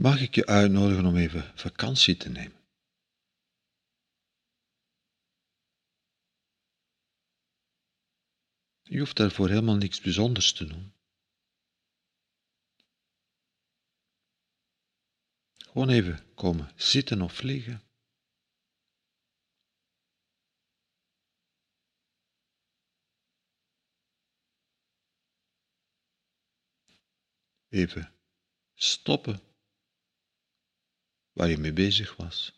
mag ik je uitnodigen om even vakantie te nemen. Je hoeft daarvoor helemaal niks bijzonders te doen. Gewoon even komen zitten of vliegen. Even stoppen waar je mee bezig was.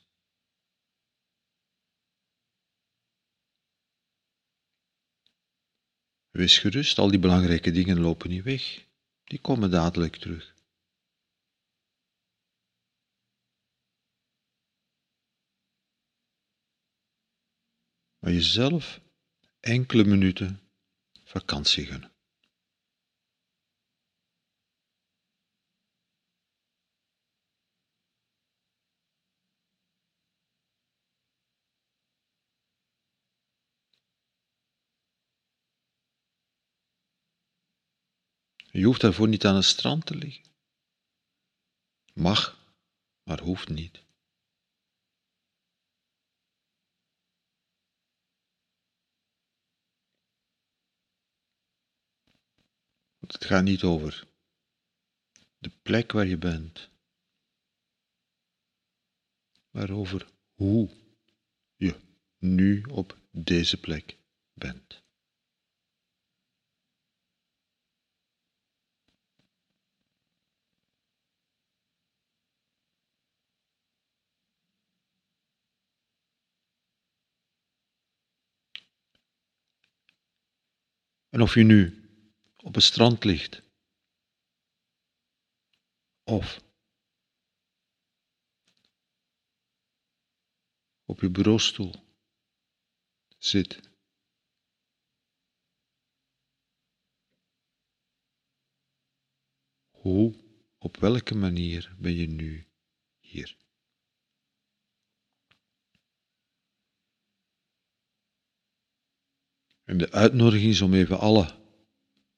Wees gerust, al die belangrijke dingen lopen niet weg. Die komen dadelijk terug. Maar jezelf enkele minuten vakantie gunnen. Je hoeft daarvoor niet aan het strand te liggen. Mag, maar hoeft niet. het gaat niet over de plek waar je bent, maar over hoe je nu op deze plek bent. En of je nu op het strand ligt, of op je bureaustoel zit. Hoe, op welke manier ben je nu hier? En de uitnodiging is om even alle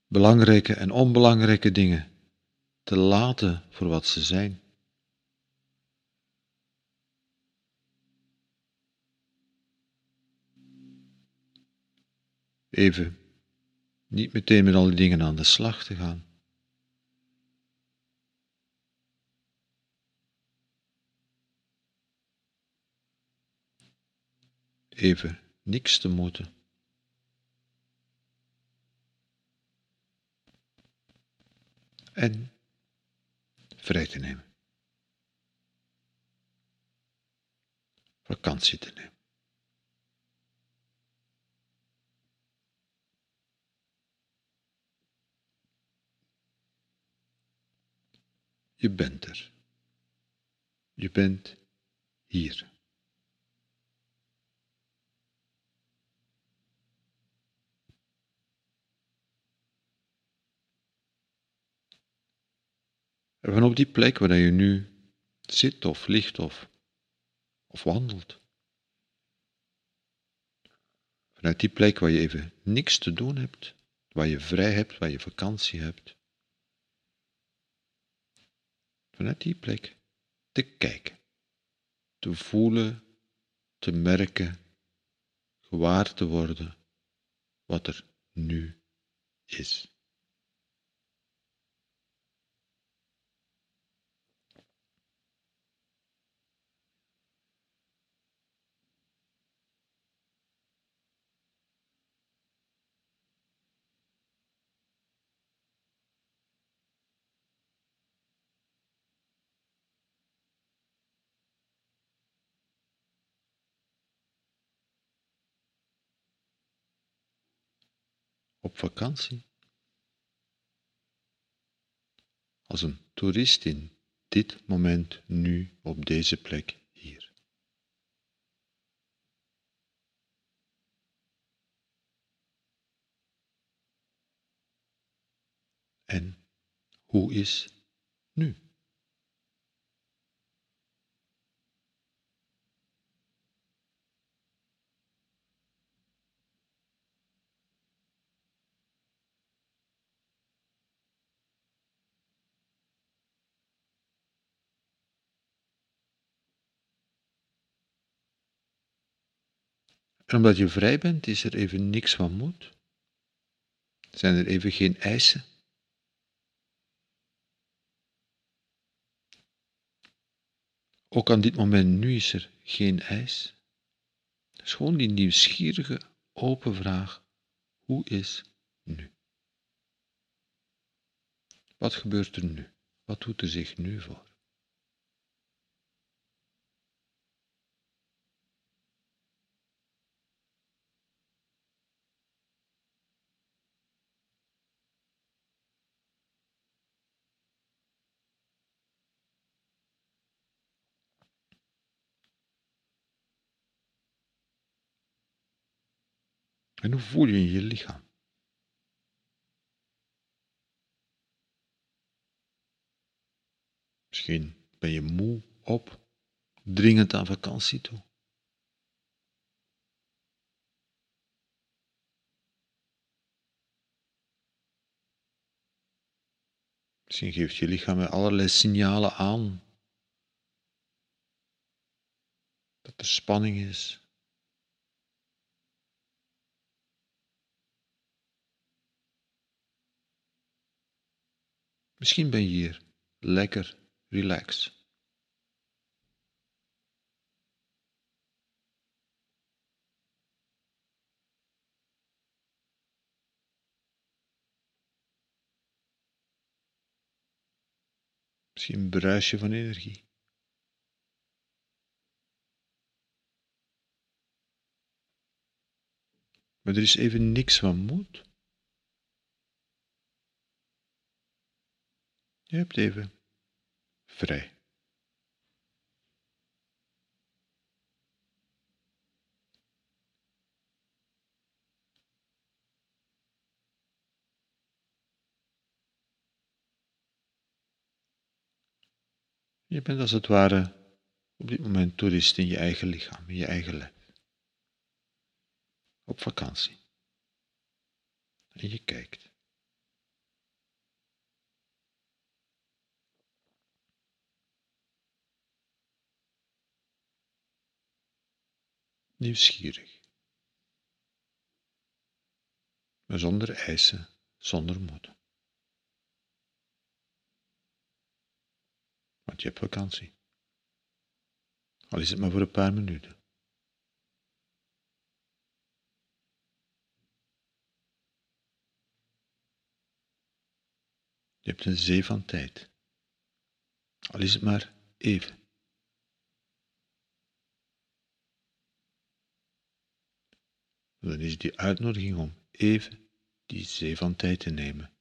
belangrijke en onbelangrijke dingen te laten voor wat ze zijn. Even niet meteen met al die dingen aan de slag te gaan. Even niks te moeten. En vrij te nemen. Vakantie te nemen. Je bent er. Je bent hier. En van op die plek waar je nu zit of ligt of, of wandelt. Vanuit die plek waar je even niks te doen hebt, waar je vrij hebt, waar je vakantie hebt. Vanuit die plek te kijken, te voelen, te merken, gewaar te worden wat er nu is. Vakantie. Als een toerist in dit moment, nu, op deze plek, hier. En hoe is nu? En omdat je vrij bent, is er even niks van moet. Zijn er even geen eisen. Ook aan dit moment nu is er geen eis. Het is gewoon die nieuwsgierige, open vraag: hoe is nu? Wat gebeurt er nu? Wat doet er zich nu voor? En hoe voel je in je lichaam? Misschien ben je moe op, dringend aan vakantie toe. Misschien geeft je lichaam allerlei signalen aan dat er spanning is, Misschien ben je hier lekker relaxed. Misschien een bruisje van energie. Maar er is even niks van moed. Je hebt even vrij. Je bent als het ware op dit moment toerist in je eigen lichaam, in je eigen lijf. Op vakantie. En je kijkt. Nieuwsgierig. Maar zonder eisen, zonder moed. Want je hebt vakantie. Al is het maar voor een paar minuten. Je hebt een zee van tijd. Al is het maar even. Dan is die uitnodiging om even die zee van tijd te nemen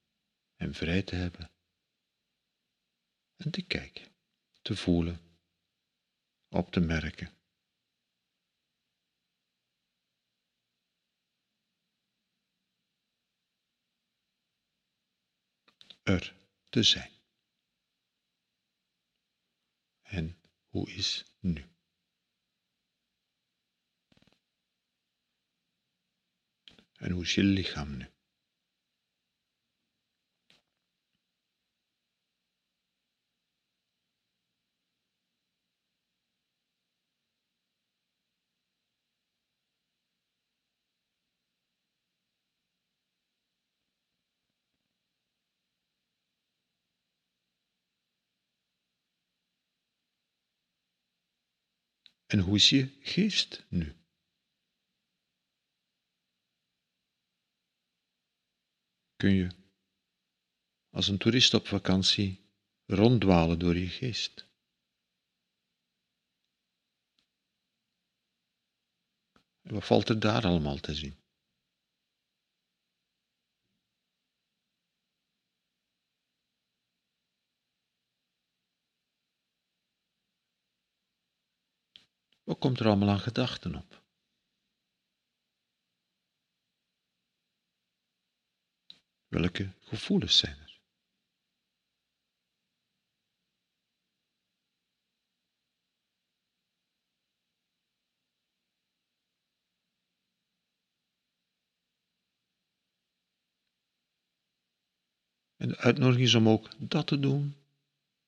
en vrij te hebben en te kijken, te voelen, op te merken. Er te zijn. En hoe is nu? En hoe is je lichaam nu? En hoe is je geest nu? Kun je als een toerist op vakantie ronddwalen door je geest. wat valt er daar allemaal te zien? Wat komt er allemaal aan gedachten op? Welke gevoelens zijn er? En de uitnodiging is om ook dat te doen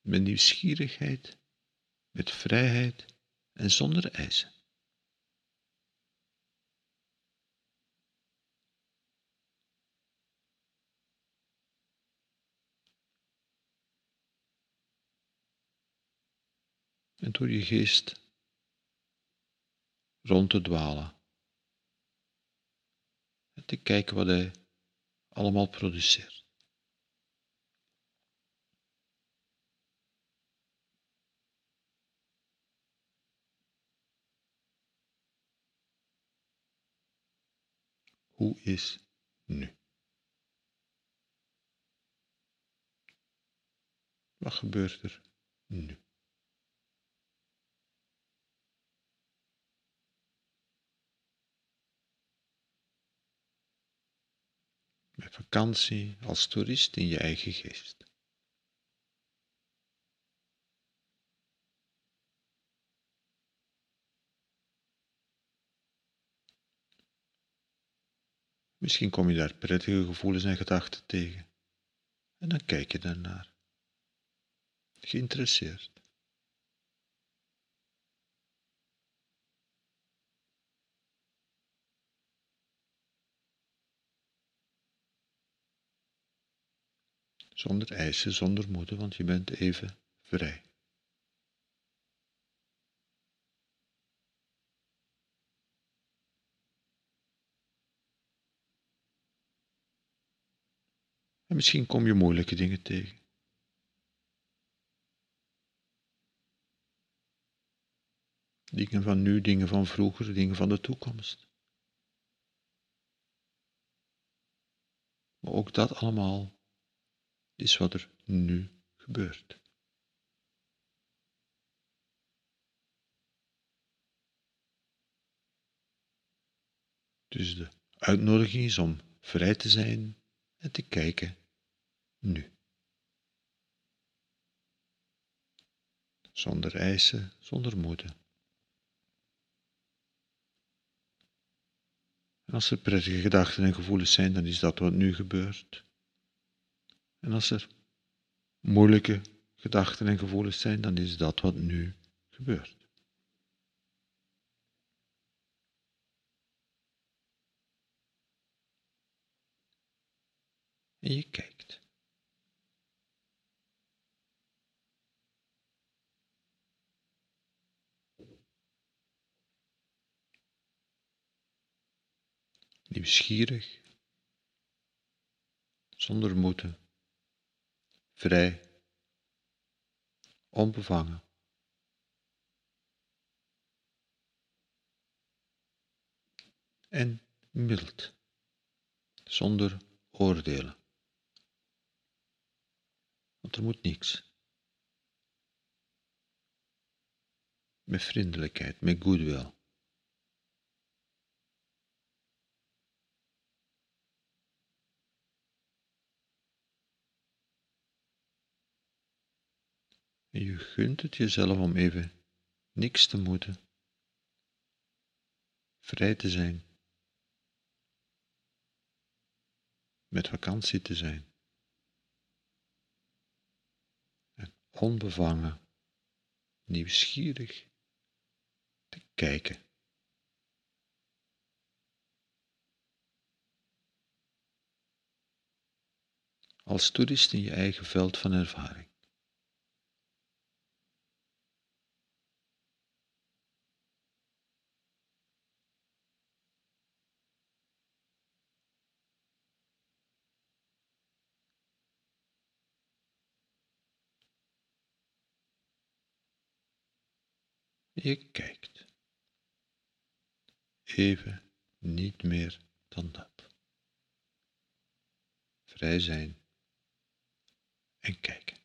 met nieuwsgierigheid, met vrijheid en zonder eisen. En door je geest rond te dwalen. En te kijken wat hij allemaal produceert. Hoe is nu? Wat gebeurt er nu? Met vakantie als toerist in je eigen geest. Misschien kom je daar prettige gevoelens en gedachten tegen. En dan kijk je daarnaar. Geïnteresseerd. Zonder eisen, zonder moeten, want je bent even vrij. En misschien kom je moeilijke dingen tegen. Dingen van nu, dingen van vroeger, dingen van de toekomst. Maar ook dat allemaal is wat er nu gebeurt. Dus de uitnodiging is om vrij te zijn en te kijken nu. Zonder eisen, zonder moeten. En als er prettige gedachten en gevoelens zijn, dan is dat wat nu gebeurt. En als er moeilijke gedachten en gevoelens zijn, dan is dat wat nu gebeurt. Je kijkt. Nieuwsgierig, zonder moeten, vrij, onbevangen. En mild, zonder oordelen. Want er moet niks. Met vriendelijkheid, met goodwill. En je gunt het jezelf om even niks te moeten, vrij te zijn, met vakantie te zijn. En onbevangen, nieuwsgierig te kijken. Als toerist in je eigen veld van ervaring. Je kijkt. Even niet meer dan dat. Vrij zijn en kijken.